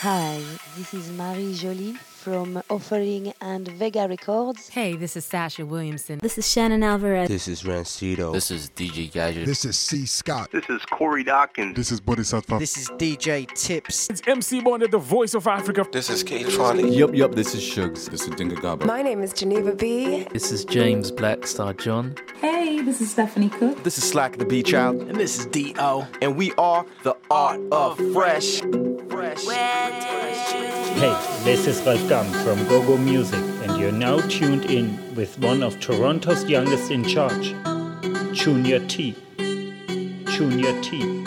Hi, this is Marie Jolie from Offering and Vega Records. Hey, this is Sasha Williamson. This is Shannon Alvarez. This is Rancido. This is DJ Gadget. This is C. Scott. This is Corey Dawkins. This is Bodhisattva. This is DJ Tips. It's MC Bonnet, the voice of Africa. This is Kate Tronic. Yup, yup, this is Shugs. This is Dinga Gaba. My name is Geneva B. This is James Blackstar John. Hey, this is Stephanie Cook. This is Slack the Beach Out. And this is D.O. And we are the Art of Fresh. Fresh. Hey, this is Ralf Gum from GoGo Music, and you're now tuned in with one of Toronto's youngest in charge, Junior T. Junior T.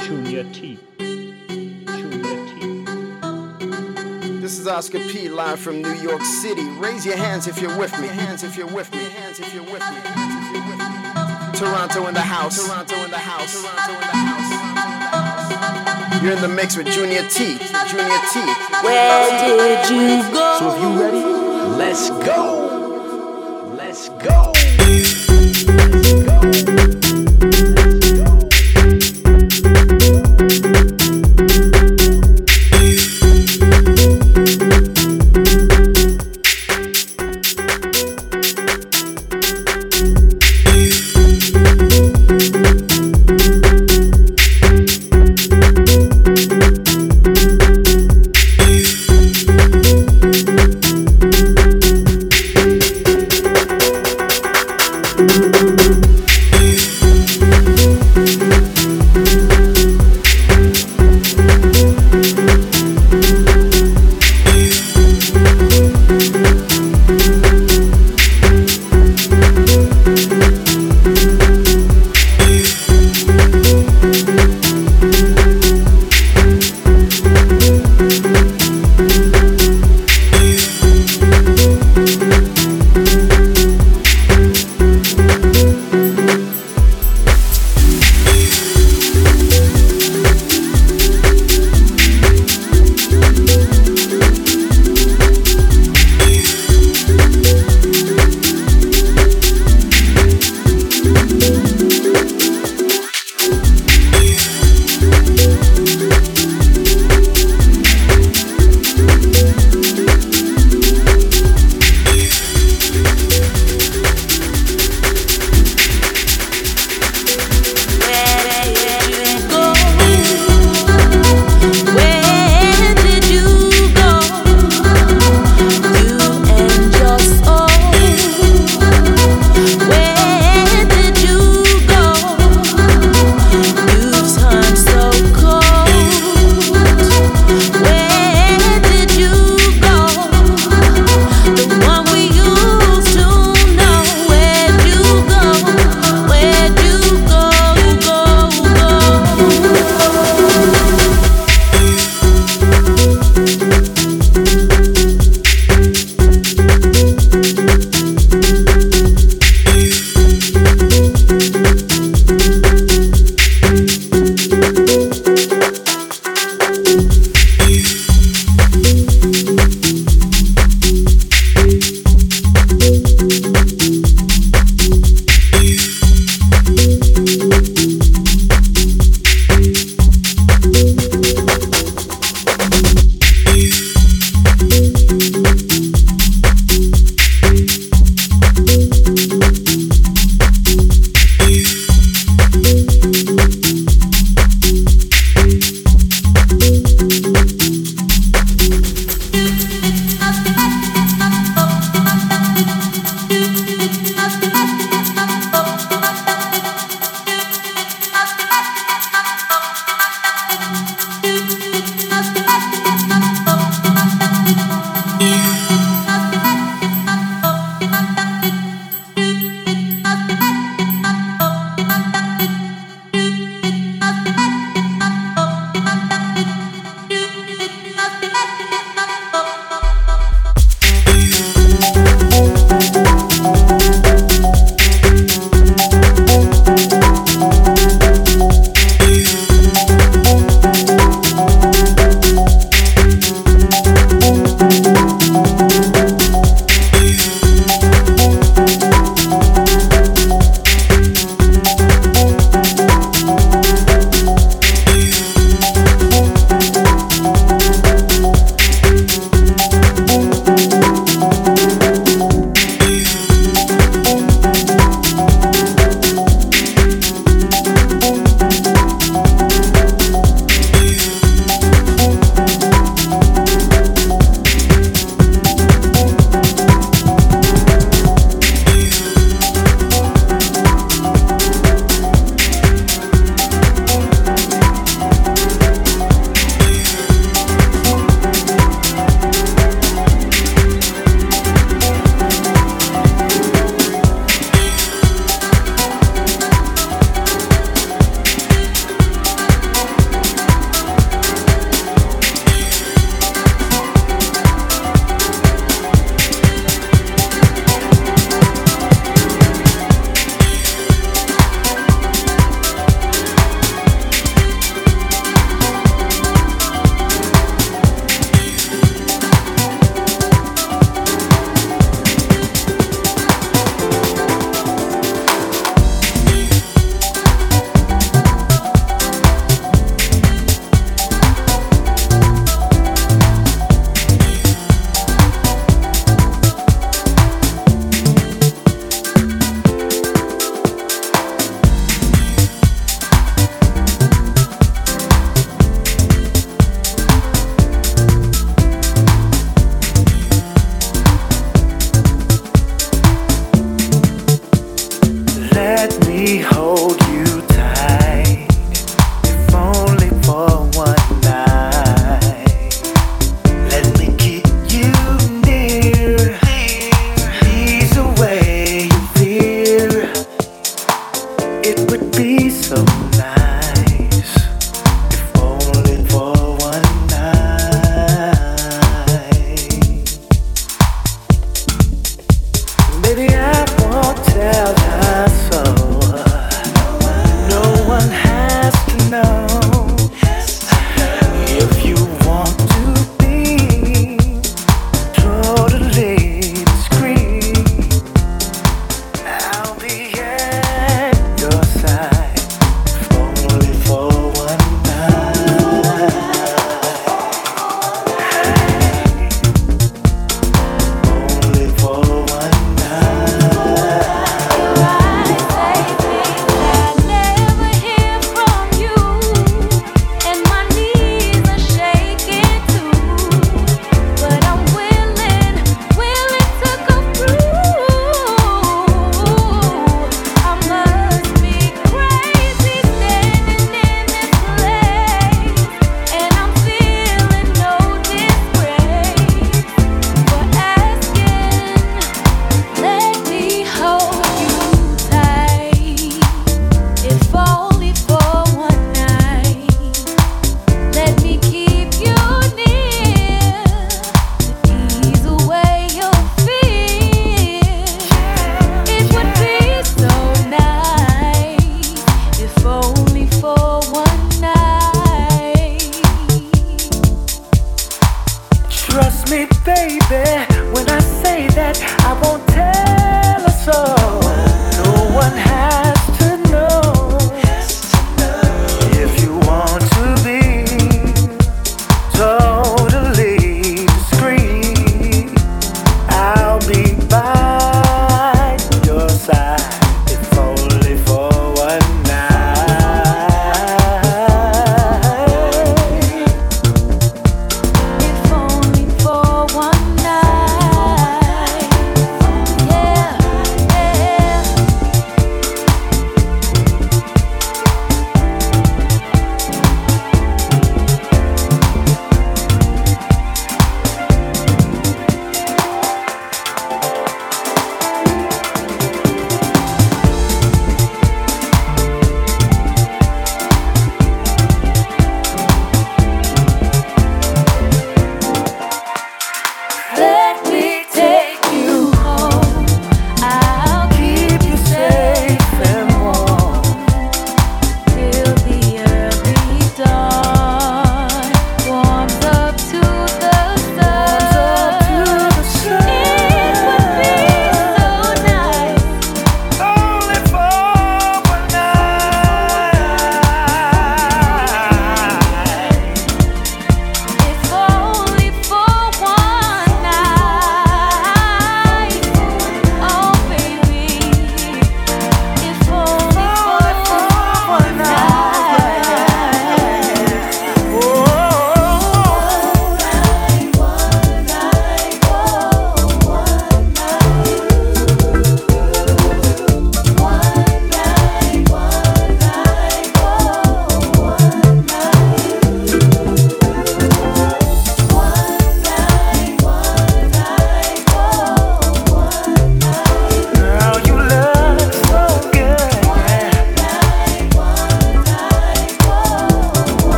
Junior T. Junior T. This is Oscar P. live from New York City. Raise your hands if you're with me. Hands if you're with me. Hands if you're with me. Toronto in the house. Toronto in the house. Toronto in the house. You're in the mix with Junior T. Junior T. Where did you go? So if you ready, let's go.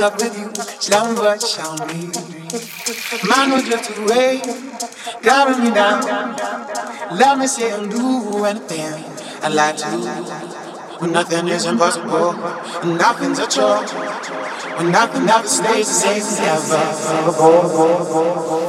Up with you, slumber shall me. Man will drift away, carry me down. Let me say and do anything I like to. When nothing is impossible, and nothing's a chore. When nothing ever stays the same as ever.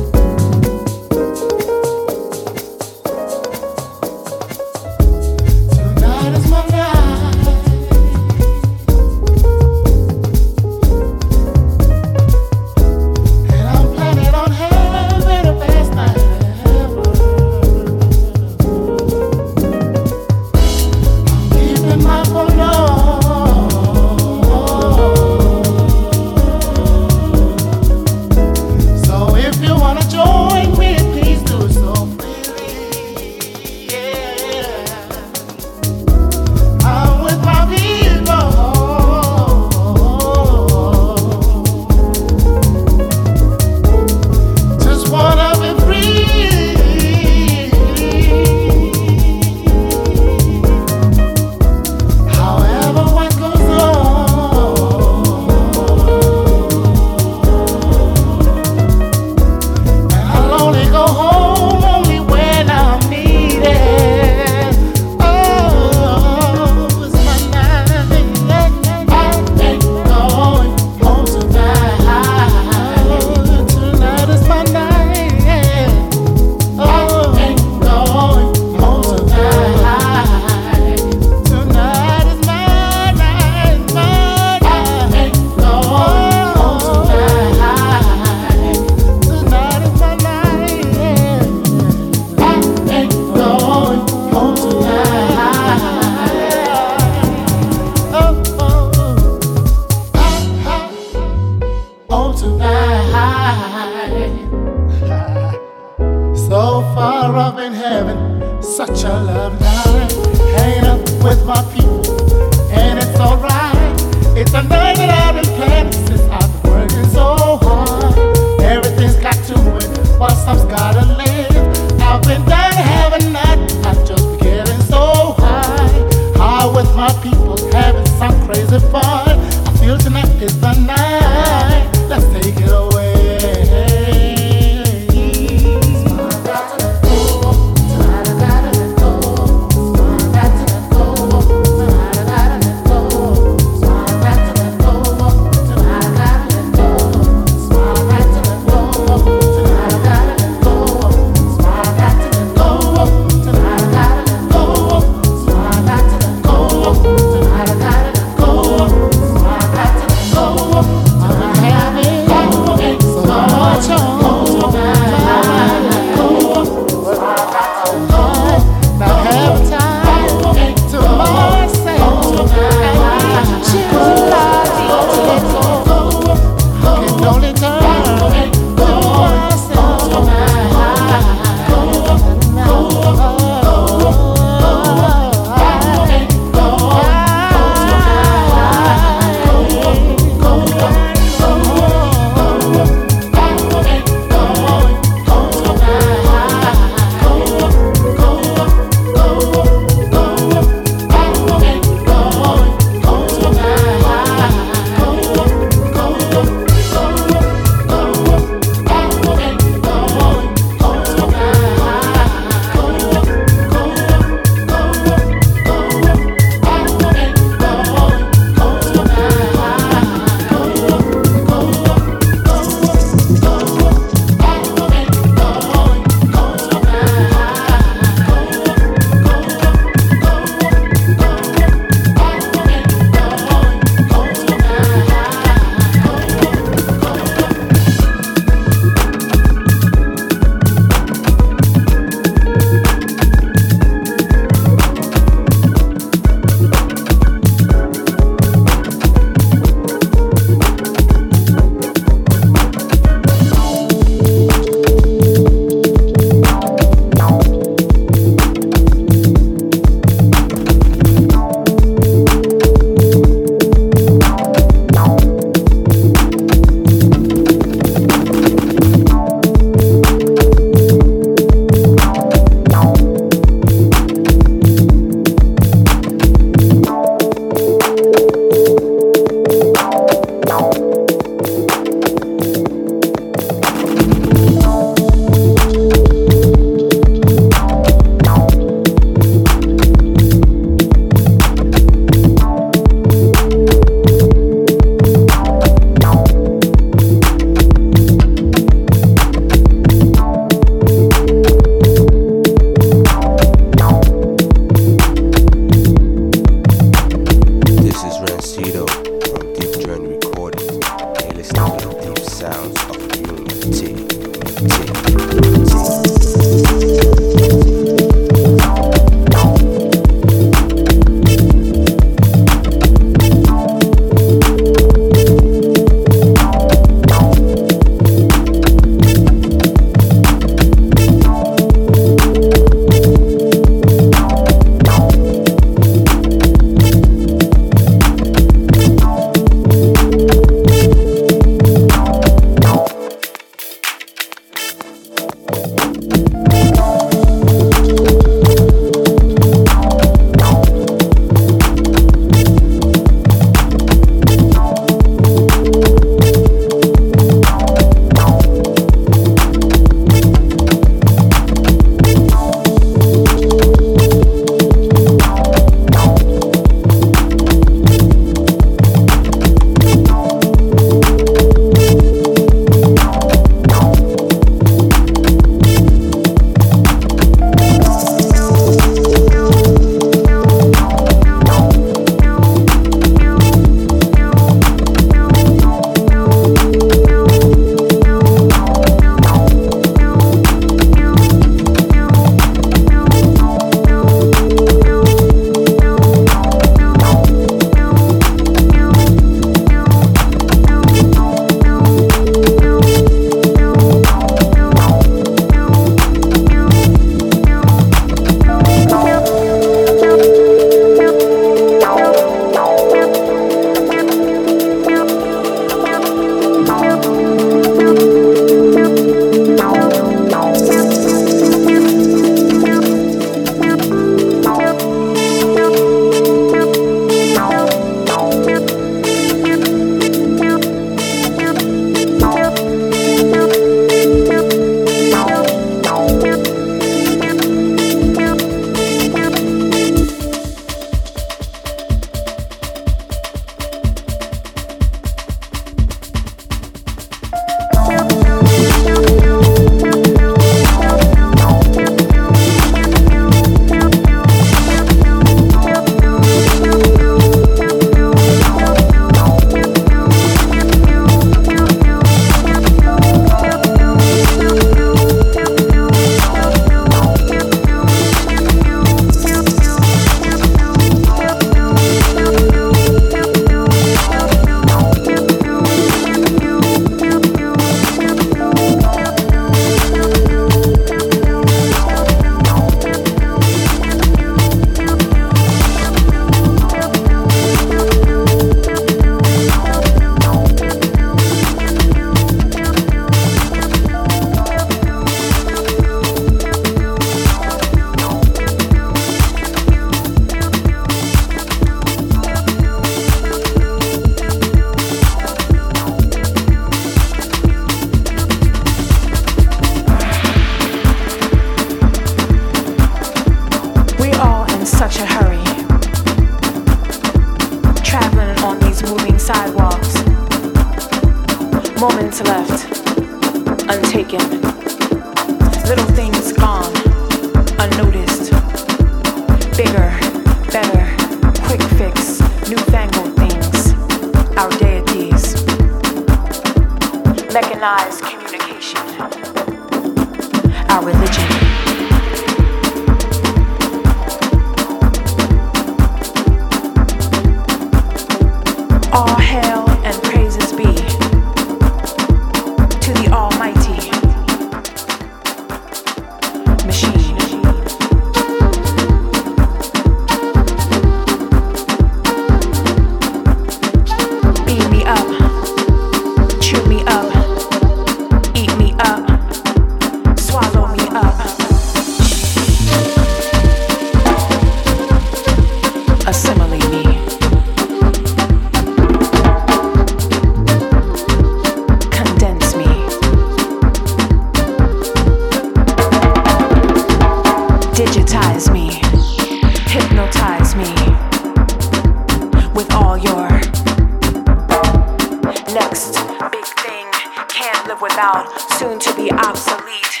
about soon to be obsolete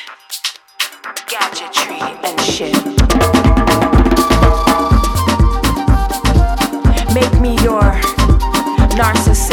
gadgetry and shit. Make me your narcissist.